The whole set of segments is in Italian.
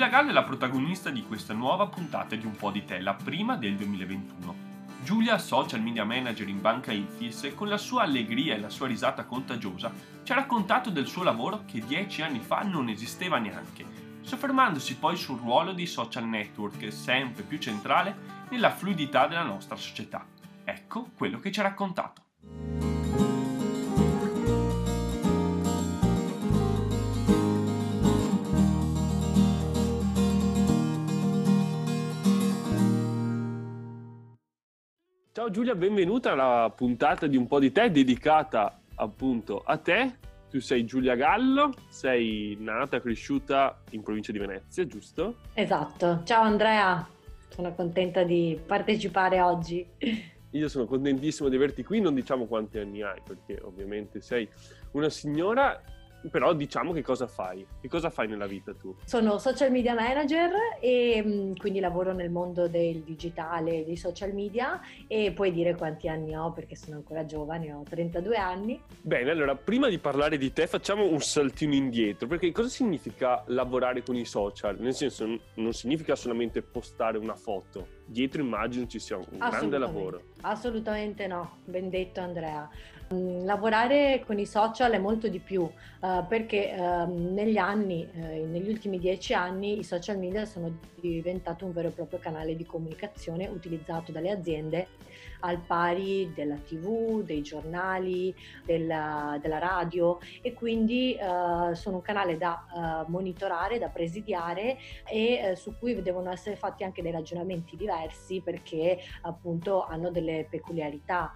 Giulia Gallo è la protagonista di questa nuova puntata di Un po' di te, la prima del 2021. Giulia, social media manager in banca Infis, e con la sua allegria e la sua risata contagiosa, ci ha raccontato del suo lavoro che dieci anni fa non esisteva neanche, soffermandosi poi sul ruolo dei social network sempre più centrale nella fluidità della nostra società. Ecco quello che ci ha raccontato. Ciao Giulia, benvenuta alla puntata di Un po' di te dedicata appunto a te. Tu sei Giulia Gallo, sei nata e cresciuta in provincia di Venezia, giusto? Esatto. Ciao Andrea, sono contenta di partecipare oggi. Io sono contentissimo di averti qui, non diciamo quanti anni hai, perché ovviamente sei una signora però diciamo che cosa fai? Che cosa fai nella vita tu? Sono social media manager e mm, quindi lavoro nel mondo del digitale e dei social media e puoi dire quanti anni ho perché sono ancora giovane, ho 32 anni. Bene, allora prima di parlare di te facciamo un saltino indietro perché cosa significa lavorare con i social? Nel senso non significa solamente postare una foto, dietro immagino ci sia un grande lavoro. Assolutamente no, ben detto Andrea. Mm, lavorare con i social è molto di più uh, perché uh, negli anni, uh, negli ultimi dieci anni, i social media sono diventati un vero e proprio canale di comunicazione utilizzato dalle aziende al pari della tv, dei giornali, della, della radio e quindi uh, sono un canale da uh, monitorare, da presidiare e uh, su cui devono essere fatti anche dei ragionamenti diversi perché appunto hanno delle peculiarità,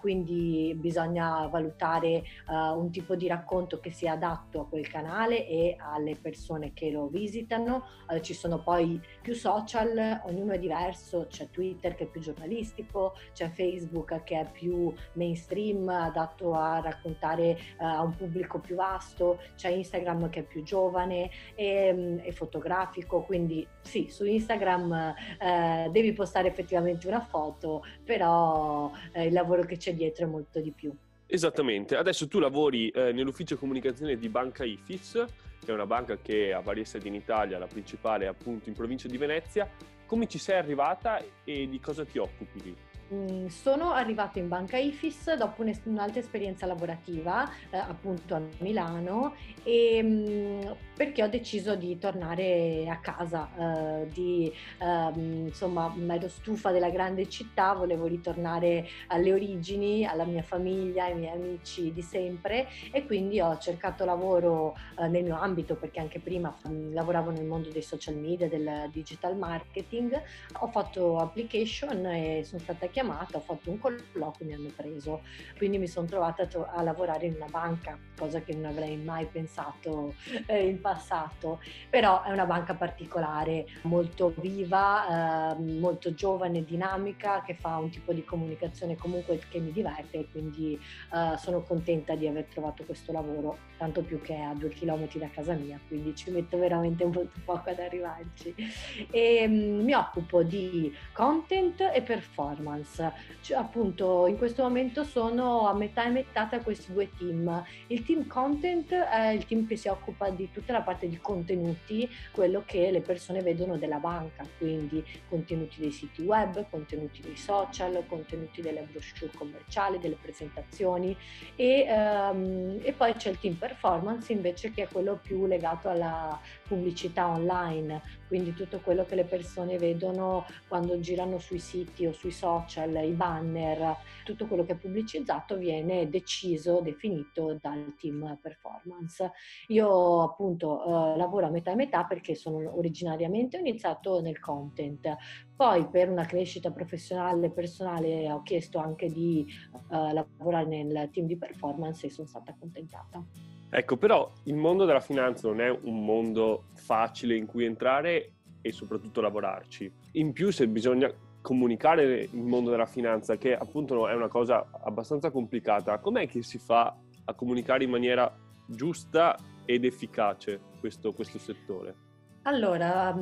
quindi bisogna valutare un tipo di racconto che sia adatto a quel canale e alle persone che lo visitano, ci sono poi più social, ognuno è diverso, c'è Twitter che è più giornalistico, c'è Facebook che è più mainstream, adatto a raccontare uh, a un pubblico più vasto, c'è Instagram che è più giovane e, um, e fotografico, quindi sì, su Instagram uh, devi postare effettivamente una foto, però uh, il lavoro che c'è dietro è molto di più. Esattamente, adesso tu lavori eh, nell'ufficio comunicazione di Banca Ifis, che è una banca che ha varie sedi in Italia, la principale appunto in provincia di Venezia. Come ci sei arrivata e di cosa ti occupi lì? Mm, sono arrivata in banca IFIS dopo un'altra esperienza lavorativa eh, appunto a Milano e, mh, mm, perché ho deciso di tornare a casa, eh, di, eh, insomma ero stufa della grande città, volevo ritornare alle origini, alla mia famiglia, ai miei amici di sempre e quindi ho cercato lavoro eh, nel mio ambito perché anche prima mh, mm, lavoravo nel mondo dei social media, del digital marketing, ho fatto application e sono stata chiamata, ho fatto un colloquio, mi hanno preso, quindi mi sono trovata a lavorare in una banca, cosa che non avrei mai pensato eh, in passato, però è una banca particolare, molto viva, eh, molto giovane, dinamica, che fa un tipo di comunicazione comunque che mi diverte e quindi eh, sono contenta di aver trovato questo lavoro, tanto più che a due chilometri da casa mia, quindi ci metto veramente molto poco ad arrivarci. E, mh, mm, mi occupo di content e performance freelance. Cioè, appunto in questo momento sono a metà e metà tra questi due team. Il team content è il team che si occupa di tutta la parte di contenuti, quello che le persone vedono della banca, quindi contenuti dei siti web, contenuti dei social, contenuti delle brochure commerciali, delle presentazioni e, um, e poi c'è il team performance invece che è quello più legato alla pubblicità online, quindi tutto quello che le persone vedono quando girano sui siti o sui social, i banner, tutto quello che è pubblicizzato viene deciso, definito dal team performance. Io appunto eh, lavoro a metà e metà perché sono originariamente ho iniziato nel content, poi per una crescita professionale e personale ho chiesto anche di eh, lavorare nel team di performance e sono stata accontentata. Ecco, però il mondo della finanza non è un mondo facile in cui entrare e soprattutto lavorarci. In più, se bisogna comunicare il mondo della finanza, che appunto è una cosa abbastanza complicata, com'è che si fa a comunicare in maniera giusta ed efficace questo, questo settore? Allora,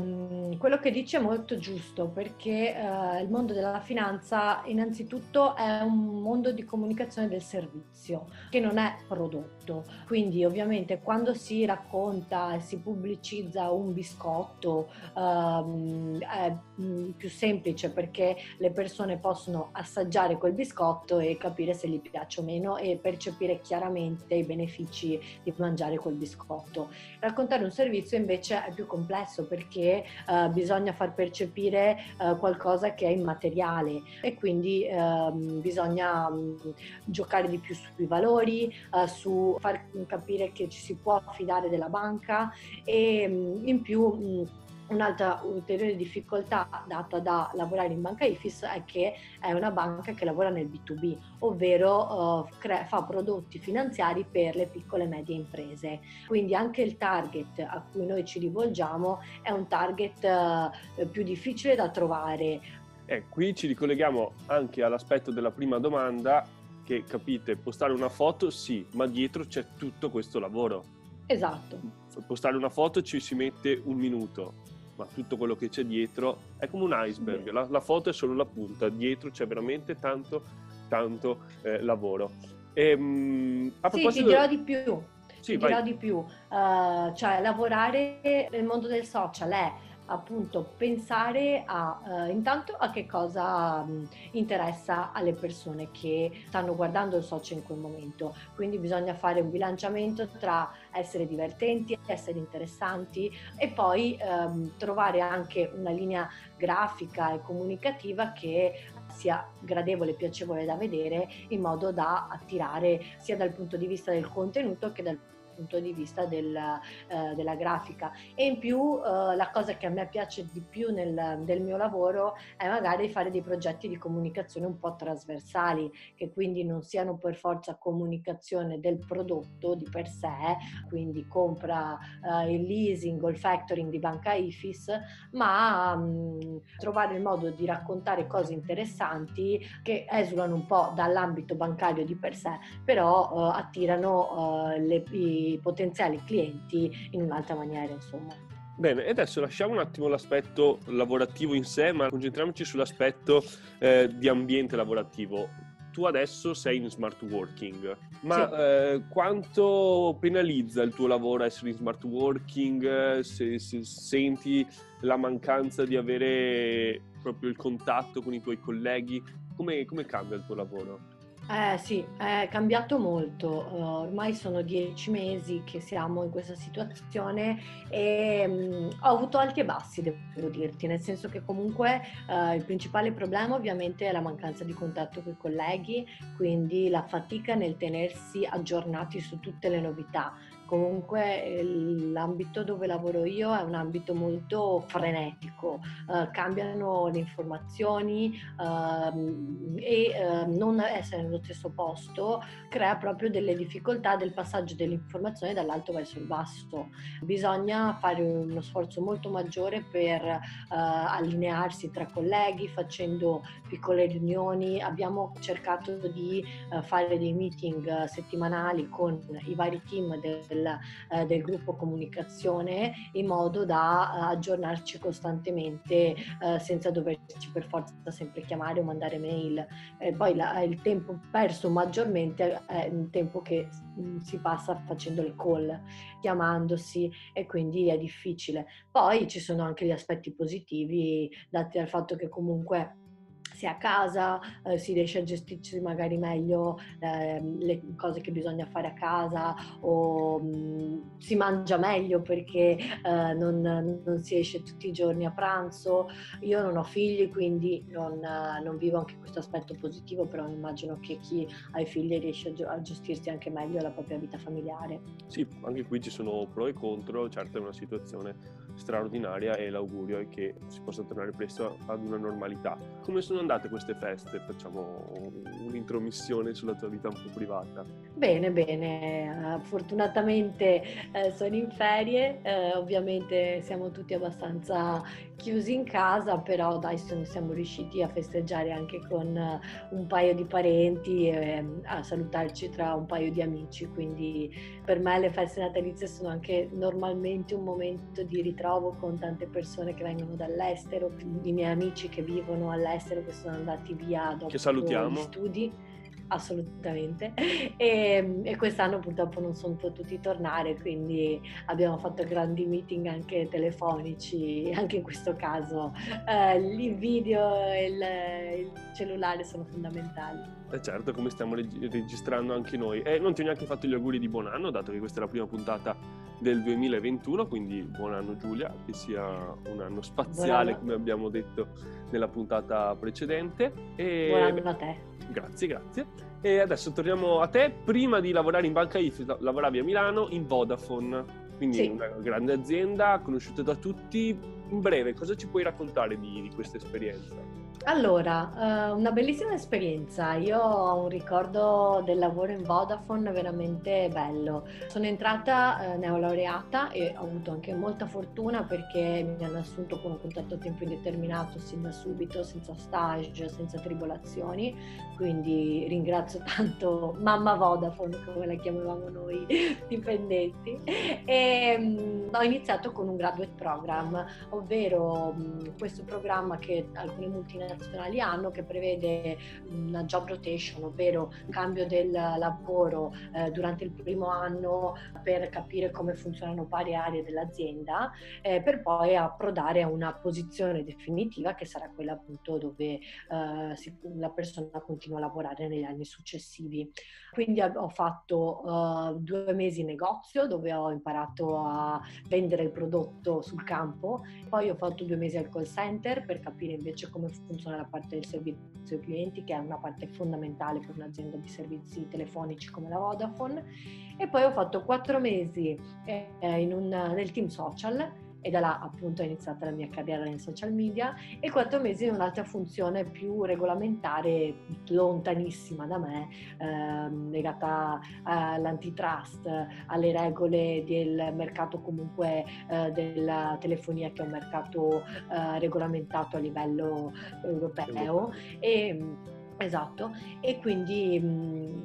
quello che dici è molto giusto perché, ehm, il mondo della finanza innanzitutto è un mondo di comunicazione del servizio, che non è prodotto. Quindi ovviamente quando si racconta e si pubblicizza un biscotto, ehm, è, più semplice perché le persone possono assaggiare quel biscotto e capire se gli piace o meno e percepire chiaramente i benefici di mangiare quel biscotto. Raccontare un servizio invece è più complesso complesso perché eh, bisogna far percepire eh, qualcosa che è immateriale e quindi ehm, bisogna mh, mm, giocare di più sui valori, eh, su far capire che ci si può fidare della banca e mh, mm, in più mh, mm, Un'altra ulteriore difficoltà data da lavorare in banca IFIS è che è una banca che lavora nel B2B, ovvero uh, crea, fa prodotti finanziari per le piccole e medie imprese. Quindi anche il target a cui noi ci rivolgiamo è un target uh, più difficile da trovare. Eh, qui ci ricolleghiamo anche all'aspetto della prima domanda che capite, postare una foto sì, ma dietro c'è tutto questo lavoro. Esatto. Postare una foto ci si mette un minuto, ma tutto quello che c'è dietro è come un iceberg, la, la foto è solo la punta, dietro c'è veramente tanto, tanto eh, lavoro. E, ehm, mh, a proposito... Sì, ti dirò di più, sì, ti dirò di più, uh, cioè lavorare nel mondo del social è appunto pensare a uh, intanto a che cosa um, interessa alle persone che stanno guardando il social in quel momento. Quindi bisogna fare un bilanciamento tra essere divertenti, essere interessanti e poi um, trovare anche una linea grafica e comunicativa che sia gradevole e piacevole da vedere in modo da attirare sia dal punto di vista del contenuto che dal punto punto di vista del, eh, della grafica. E in più eh, la cosa che a me piace di più nel, del mio lavoro è magari fare dei progetti di comunicazione un po' trasversali che quindi non siano per forza comunicazione del prodotto di per sé quindi compra eh, il leasing o il factoring di banca IFIS ma mh, mm, trovare il modo di raccontare cose interessanti che esulano un po' dall'ambito bancario di per sé però eh, attirano eh, le, i potenziali clienti in un'altra maniera, insomma. Bene, e adesso lasciamo un attimo l'aspetto lavorativo in sé, ma concentriamoci sull'aspetto eh, di ambiente lavorativo. Tu adesso sei in smart working, ma sì. eh, quanto penalizza il tuo lavoro essere in smart working? Se, se senti la mancanza di avere proprio il contatto con i tuoi colleghi, come, come cambia il tuo lavoro? Eh sì, è cambiato molto, uh, ormai sono dieci mesi che siamo in questa situazione e um, ho avuto alti e bassi, devo dirti, nel senso che comunque uh, il principale problema ovviamente è la mancanza di contatto con i colleghi, quindi la fatica nel tenersi aggiornati su tutte le novità comunque l'ambito dove lavoro io è un ambito molto frenetico, uh, cambiano le informazioni uh, e uh, non essere nello stesso posto crea proprio delle difficoltà del passaggio delle informazioni dall'alto verso il basso. Bisogna fare uno sforzo molto maggiore per eh, allinearsi tra colleghi facendo piccole riunioni. Abbiamo cercato di fare dei meeting settimanali con i vari team del del, eh, del gruppo comunicazione in modo da eh, aggiornarci costantemente eh, senza doverci per forza sempre chiamare o mandare mail. poi la, il tempo perso maggiormente è il tempo che mm, si passa facendo le call, chiamandosi e quindi è difficile. Poi ci sono anche gli aspetti positivi dati dal fatto che comunque si a casa, eh, si riesce a gestirsi magari meglio eh, le cose che bisogna fare a casa o mh, mm, si mangia meglio perché eh, non, non, si esce tutti i giorni a pranzo. Io non ho figli quindi non, non, vivo anche questo aspetto positivo, però immagino che chi ha i figli riesce a, a gestirsi anche meglio la propria vita familiare. Sì, anche qui ci sono pro e contro, certo è una situazione straordinaria e l'augurio è che si possa tornare presto ad una normalità. Come sono andate queste feste? Facciamo un'intromissione sulla tua vita un po' privata. Bene, bene, uh, fortunatamente uh, sono in ferie, uh, ovviamente siamo tutti abbastanza chiusi in casa, però dai, siamo riusciti a festeggiare anche con eh, un paio di parenti e a salutarci tra un paio di amici, quindi per me le feste natalizie sono anche normalmente un momento di ritrovo con tante persone che vengono dall'estero, i miei amici che vivono all'estero, che sono andati via dopo gli studi assolutamente. E, e, quest'anno purtroppo non sono potuti tornare, quindi abbiamo fatto grandi meeting anche telefonici, anche in questo caso eh, il video e il, il, cellulare sono fondamentali. Eh certo, come stiamo reg- registrando anche noi. E non ti ho neanche fatto gli auguri di buon anno, dato che questa è la prima puntata del 2021, quindi buon anno Giulia, che sia un anno spaziale, come abbiamo detto nella puntata precedente. E... Buon anno a te. Grazie, grazie. E adesso torniamo a te. Prima di lavorare in Banca IFIS, lavoravi a Milano in Vodafone, quindi sì. una grande azienda conosciuta da tutti. In breve, cosa ci puoi raccontare di, di questa esperienza? Allora, uh, una bellissima esperienza. Io ho un ricordo del lavoro in Vodafone veramente bello. Sono entrata uh, neolaureata e ho avuto anche molta fortuna perché mi hanno assunto con un contratto a tempo indeterminato sin da subito, senza stage, senza tribolazioni. Quindi ringrazio tanto mamma Vodafone, come la chiamavamo noi dipendenti. E um, ho iniziato con un graduate program, ovvero um, questo programma che alcune multinazionali internazionali hanno che prevede una job rotation, ovvero cambio del lavoro eh, durante il primo anno per capire come funzionano varie aree dell'azienda, eh, per poi approdare a una posizione definitiva che sarà quella appunto dove eh, si, la persona continua a lavorare negli anni successivi. Quindi ho fatto uh, due mesi in negozio dove ho imparato a vendere il prodotto sul campo, poi ho fatto due mesi al call center per capire invece come funziona la parte del servizio clienti, che è una parte fondamentale per un'azienda di servizi telefonici come la Vodafone, e poi ho fatto quattro mesi eh, un, nel team social e da là appunto è iniziata la mia carriera nei social media e quattro mesi in un'altra funzione più regolamentare lontanissima da me eh, legata all'antitrust alle regole del mercato comunque eh, della telefonia che è un mercato eh, regolamentato a livello europeo. E, esatto. E quindi mh,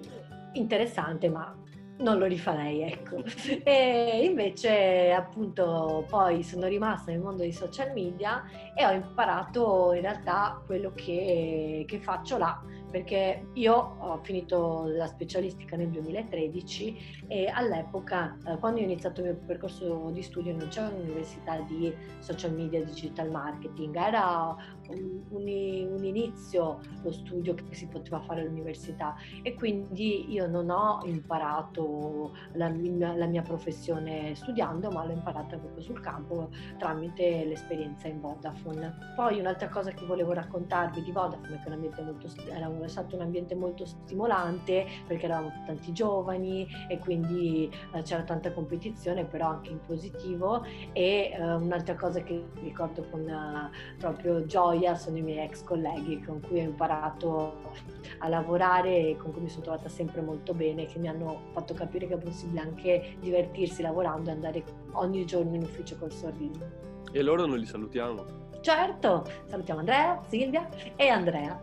interessante ma non lo rifarei, ecco. E invece appunto poi sono rimasta nel mondo dei social media e ho imparato in realtà quello che, che faccio là perché io ho finito la specialistica nel 2013 e all'epoca, eh, quando ho iniziato il mio percorso di studio, non c'era un'università di social media digital marketing, era un, un, un, inizio lo studio che si poteva fare all'università e quindi io non ho imparato la, la mia professione studiando, ma l'ho imparata proprio sul campo tramite l'esperienza in Vodafone. Poi un'altra cosa che volevo raccontarvi di Vodafone, che è un ambiente molto, era un stato un ambiente molto stimolante perché eravamo tanti giovani e quindi eh, c'era tanta competizione, però anche in positivo. E eh, un'altra cosa che ricordo con uh, proprio gioia sono i miei ex colleghi con cui ho imparato a lavorare e con cui mi sono trovata sempre molto bene, che mi hanno fatto capire che è possibile anche divertirsi lavorando e andare ogni giorno in ufficio col sorriso. E loro non li salutiamo? Certo, salutiamo Andrea, Silvia e Andrea.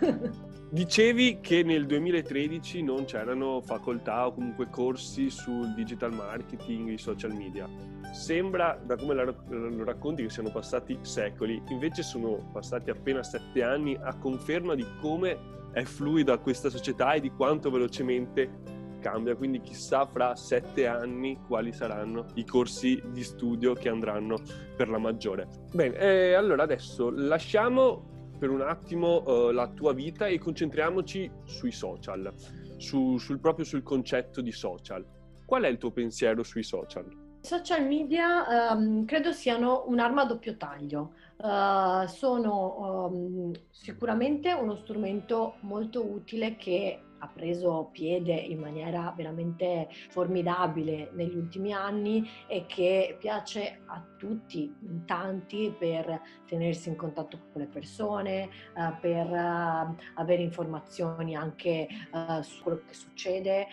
Dicevi che nel 2013 non c'erano facoltà o comunque corsi sul digital marketing, i social media. Sembra, da come lo racconti, che siano passati secoli, invece sono passati appena sette anni a conferma di come è fluida questa società e di quanto velocemente cambia, quindi chissà fra sette anni quali saranno i corsi di studio che andranno per la maggiore. Bene, eh, allora adesso lasciamo per un attimo uh, la tua vita e concentriamoci sui social, su, sul, proprio sul concetto di social. Qual è il tuo pensiero sui social? I social media um, credo siano un'arma a doppio taglio. Uh, sono um, sicuramente uno strumento molto utile che ha preso piede in maniera veramente formidabile negli ultimi anni e che piace a tutti, tanti, per tenersi in contatto con le persone, uh, per uh, avere informazioni anche uh, su quello che succede.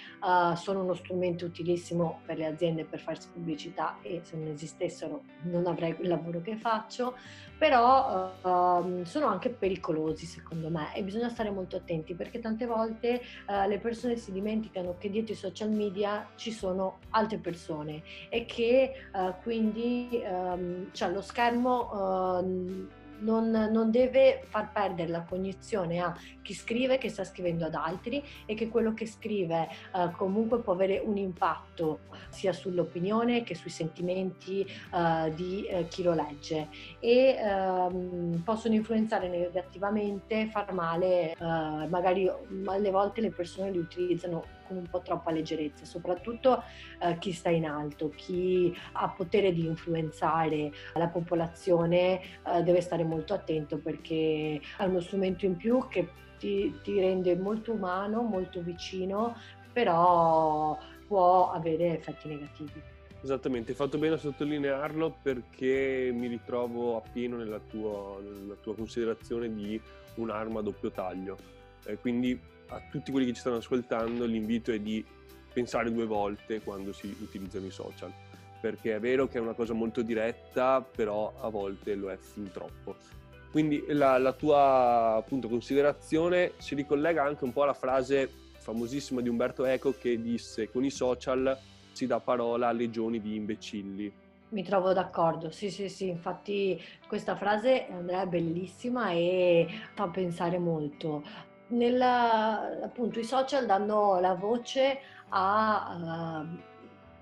sono uno strumento utilissimo per le aziende per farsi pubblicità e se non esistessero non avrei il lavoro che faccio, però uh, sono anche pericolosi secondo me e bisogna stare molto attenti perché tante volte le persone si dimenticano che dietro i social media ci sono altre persone e che quindi um, cioè lo schermo non, non, deve far perdere la cognizione a chi scrive che sta scrivendo ad altri e che quello che scrive uh, comunque può avere un impatto sia sull'opinione che sui sentimenti uh, di uh, chi lo legge. E um, possono influenzare negativamente, far male, magari alle volte le persone li utilizzano con un po' troppa leggerezza, soprattutto eh, chi sta in alto, chi ha potere di influenzare la popolazione eh, deve stare molto attento perché è uno strumento in più che ti, ti rende molto umano, molto vicino, però può avere effetti negativi. Esattamente, hai fatto bene a sottolinearlo perché mi ritrovo appieno nella tua, nella tua considerazione di un'arma a doppio taglio. Eh, quindi a tutti quelli che ci stanno ascoltando l'invito è di pensare due volte quando si utilizzano i social, perché è vero che è una cosa molto diretta, però a volte lo è fin troppo. Quindi la, la tua appunto, considerazione si ricollega anche un po' alla frase famosissima di Umberto Eco che disse con i social si dà parola a legioni di imbecilli. Mi trovo d'accordo, sì, sì, sì, infatti questa frase Andrea è bellissima e fa pensare molto nella, appunto i social danno la voce a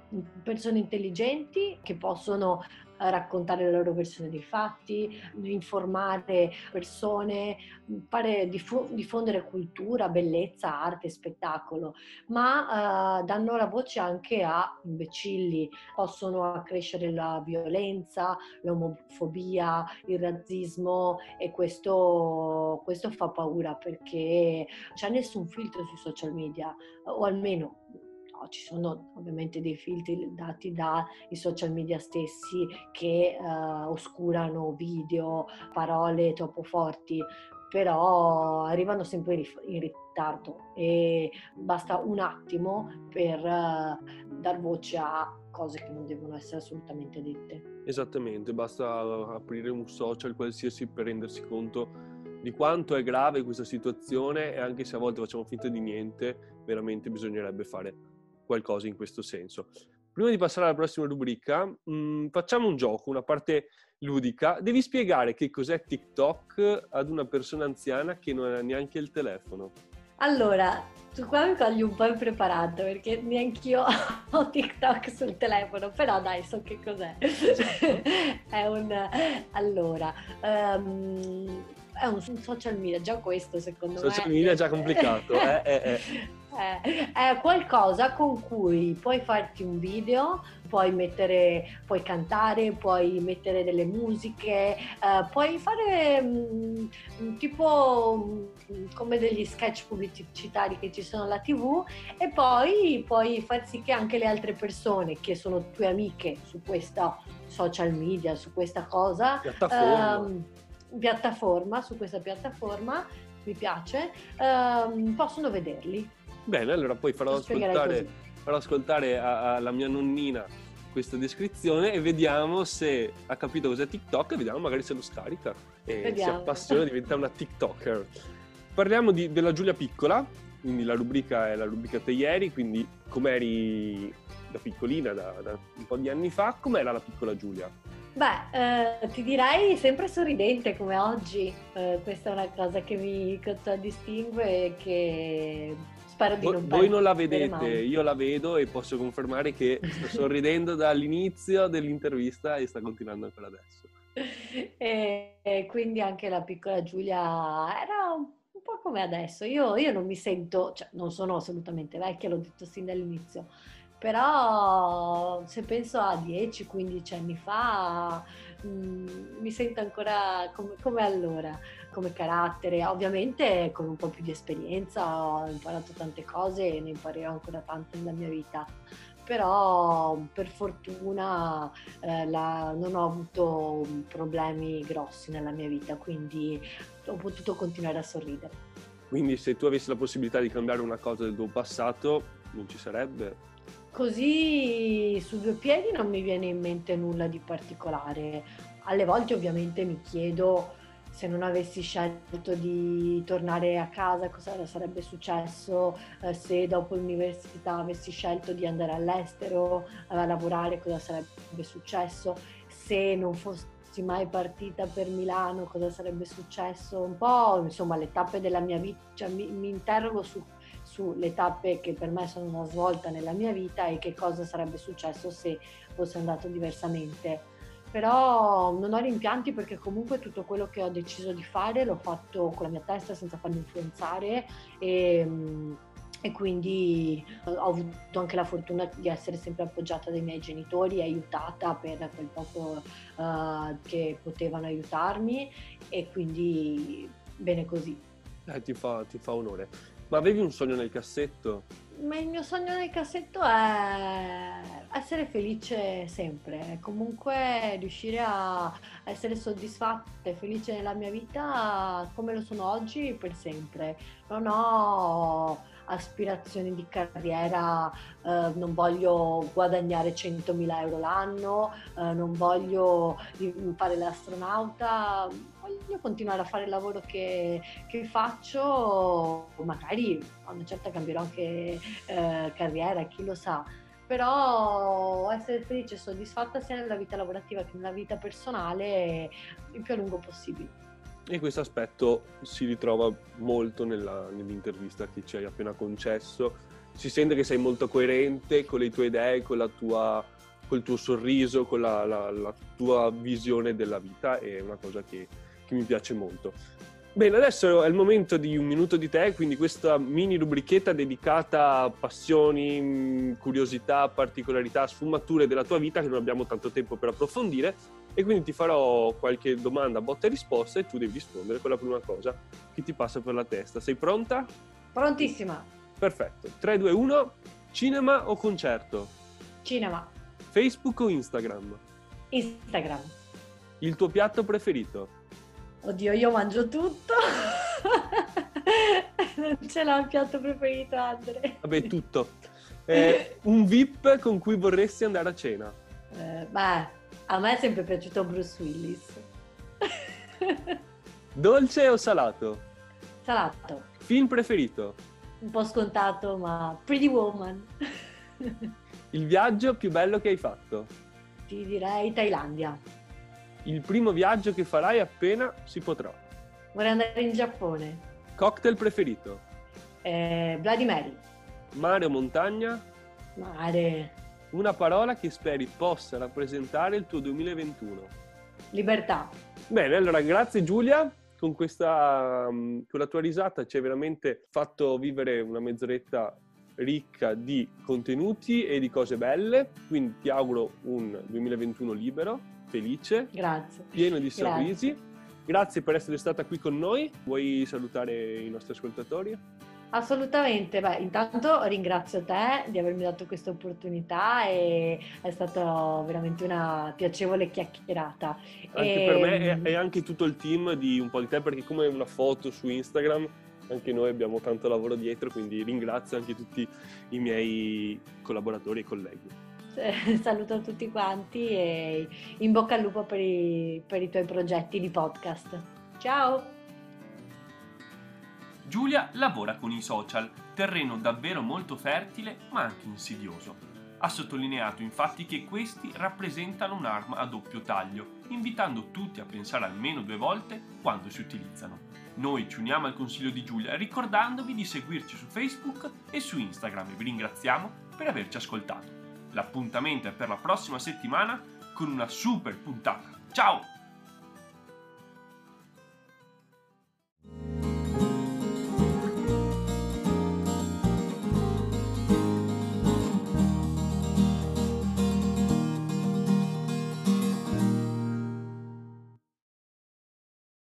uh, persone intelligenti che possono raccontare la loro versione dei fatti, informare persone, fare, diffondere cultura, bellezza, arte, spettacolo, ma uh, danno la voce anche a imbecilli, possono accrescere la violenza, l'omofobia, il razzismo e questo, questo fa paura perché c'è nessun filtro sui social media, o almeno ci sono ovviamente dei filtri dati dai social media stessi che uh, oscurano video, parole troppo forti, però arrivano sempre in ritardo e basta un attimo per uh, dar voce a cose che non devono essere assolutamente dette. Esattamente, basta aprire un social qualsiasi per rendersi conto di quanto è grave questa situazione e anche se a volte facciamo finta di niente, veramente bisognerebbe fare qualcosa in questo senso. Prima di passare alla prossima rubrica, mh, mm, facciamo un gioco, una parte ludica. Devi spiegare che cos'è TikTok ad una persona anziana che non ha neanche il telefono. Allora, tu qua mi cogli un po' impreparato perché neanch'io ho TikTok sul telefono, però dai, so che cos'è. è un... Allora, um, è un social media, già questo secondo social me. Social media è già complicato, eh, eh, eh. Eh, è qualcosa con cui puoi farti un video, puoi mettere, puoi cantare, puoi mettere delle musiche, eh, puoi fare mh, mm, tipo mh, mm, come degli sketch pubblicitari che ci sono alla tv e poi puoi far sì che anche le altre persone che sono tue amiche su questa social media, su questa cosa, piattaforma, ehm, piattaforma su questa piattaforma mi piace, ehm, possono vederli. Bene, allora poi farò ascoltare, farò ascoltare alla mia nonnina questa descrizione e vediamo se ha capito cos'è TikTok e vediamo magari se lo scarica e vediamo. si appassiona e diventa una TikToker. Parliamo di, della Giulia Piccola, quindi la rubrica è la rubrica te ieri, quindi com'eri da piccolina, da, da un po' di anni fa, com'era la piccola Giulia? Beh, eh, ti direi sempre sorridente come oggi, eh, questa è una cosa che mi contraddistingue e che spero di non Voi non la vedete, io la vedo e posso confermare che sto sorridendo dall'inizio dell'intervista e sta continuando ancora adesso. E quindi anche la piccola Giulia era un po' come adesso. Io, io non mi sento, cioè non sono assolutamente vecchia, l'ho detto sin dall'inizio, però se penso a 10-15 anni fa mh, mm, mi sento ancora come, come, allora, come carattere, ovviamente con un po' più di esperienza ho imparato tante cose e ne imparerò ancora tante nella mia vita, però per fortuna eh, la, non ho avuto problemi grossi nella mia vita, quindi ho potuto continuare a sorridere. Quindi se tu avessi la possibilità di cambiare una cosa del tuo passato, non ci sarebbe? Così su due piedi non mi viene in mente nulla di particolare. Alle volte ovviamente mi chiedo se non avessi scelto di tornare a casa cosa sarebbe successo, eh, se dopo l'università avessi scelto di andare all'estero a lavorare cosa sarebbe successo, se non fossi mai partita per Milano cosa sarebbe successo, un po' insomma le tappe della mia vita, cioè, mi, mi interrogo su sulle tappe che per me sono una svolta nella mia vita e che cosa sarebbe successo se fosse andato diversamente. Però non ho rimpianti perché comunque tutto quello che ho deciso di fare l'ho fatto con la mia testa senza farmi influenzare e, e quindi ho avuto anche la fortuna di essere sempre appoggiata dai miei genitori, aiutata per quel poco uh, che potevano aiutarmi e quindi bene così. Eh, ti, fa, ti fa onore. Ma avevi un sogno nel cassetto? Ma il mio sogno nel cassetto è essere felice sempre, comunque riuscire a essere soddisfatta e felice nella mia vita come lo sono oggi per sempre. Non ho aspirazioni di carriera, eh, non voglio guadagnare 100.000 euro l'anno, eh, non voglio fare l'astronauta, voglio continuare a fare il lavoro che, che faccio, magari a una certa cambierò anche eh, carriera, chi lo sa però essere felice e soddisfatta sia nella vita lavorativa che nella vita personale il più a lungo possibile. E questo aspetto si ritrova molto nella, nell'intervista che ci hai appena concesso. Si sente che sei molto coerente con le tue idee, con tua col tuo sorriso, con la, la, la, tua visione della vita, è una cosa che, che, mi piace molto. Bene, adesso è il momento di un minuto di te, quindi questa mini rubrichetta dedicata a passioni, curiosità, particolarità, sfumature della tua vita che non abbiamo tanto tempo per approfondire e quindi ti farò qualche domanda, botta e risposta e tu devi rispondere con la prima cosa che ti passa per la testa. Sei pronta? Prontissima. Perfetto. 3, 2, 1. Cinema o concerto? Cinema. Facebook o Instagram? Instagram. Il tuo piatto preferito? Oddio, io mangio tutto. non ce l'ho il piatto preferito, Andre. Vabbè, tutto. Eh, un VIP con cui vorresti andare a cena? Eh, beh, a me è sempre piaciuto Bruce Willis. Dolce o salato? Salato. Film preferito? Un po' scontato, ma Pretty Woman. Il viaggio più bello che hai fatto? Ti direi Thailandia. Il primo viaggio che farai appena si potrà? Vorrei andare in Giappone. Cocktail preferito? Eh, Bloody Mary. Mare o montagna? Mare. Una parola che speri possa rappresentare il tuo 2021. Libertà. Bene, allora grazie Giulia. Con, questa, mm, con la tua risata ci hai veramente fatto vivere una mezz'oretta ricca di contenuti e di cose belle. Quindi ti auguro un 2021 libero, felice, Grazie. pieno di sorrisi. Grazie. Grazie per essere stata qui con noi. Vuoi salutare i nostri ascoltatori? Assolutamente, beh, intanto ringrazio te di avermi dato questa opportunità e è stata veramente una piacevole chiacchierata. Anche e... per me e, e anche tutto il team di un po' di te, perché come una foto su Instagram, anche noi abbiamo tanto lavoro dietro, quindi ringrazio anche tutti i miei collaboratori e colleghi. Saluto a tutti quanti e in bocca al lupo per i, per i tuoi progetti di podcast. Ciao! Giulia lavora con i social, terreno davvero molto fertile ma anche insidioso. Ha sottolineato infatti che questi rappresentano un'arma a doppio taglio, invitando tutti a pensare almeno due volte quando si utilizzano. Noi ci uniamo al consiglio di Giulia ricordandovi di seguirci su Facebook e su Instagram e vi ringraziamo per averci ascoltato. L'appuntamento è per la prossima settimana con una super puntata. Ciao!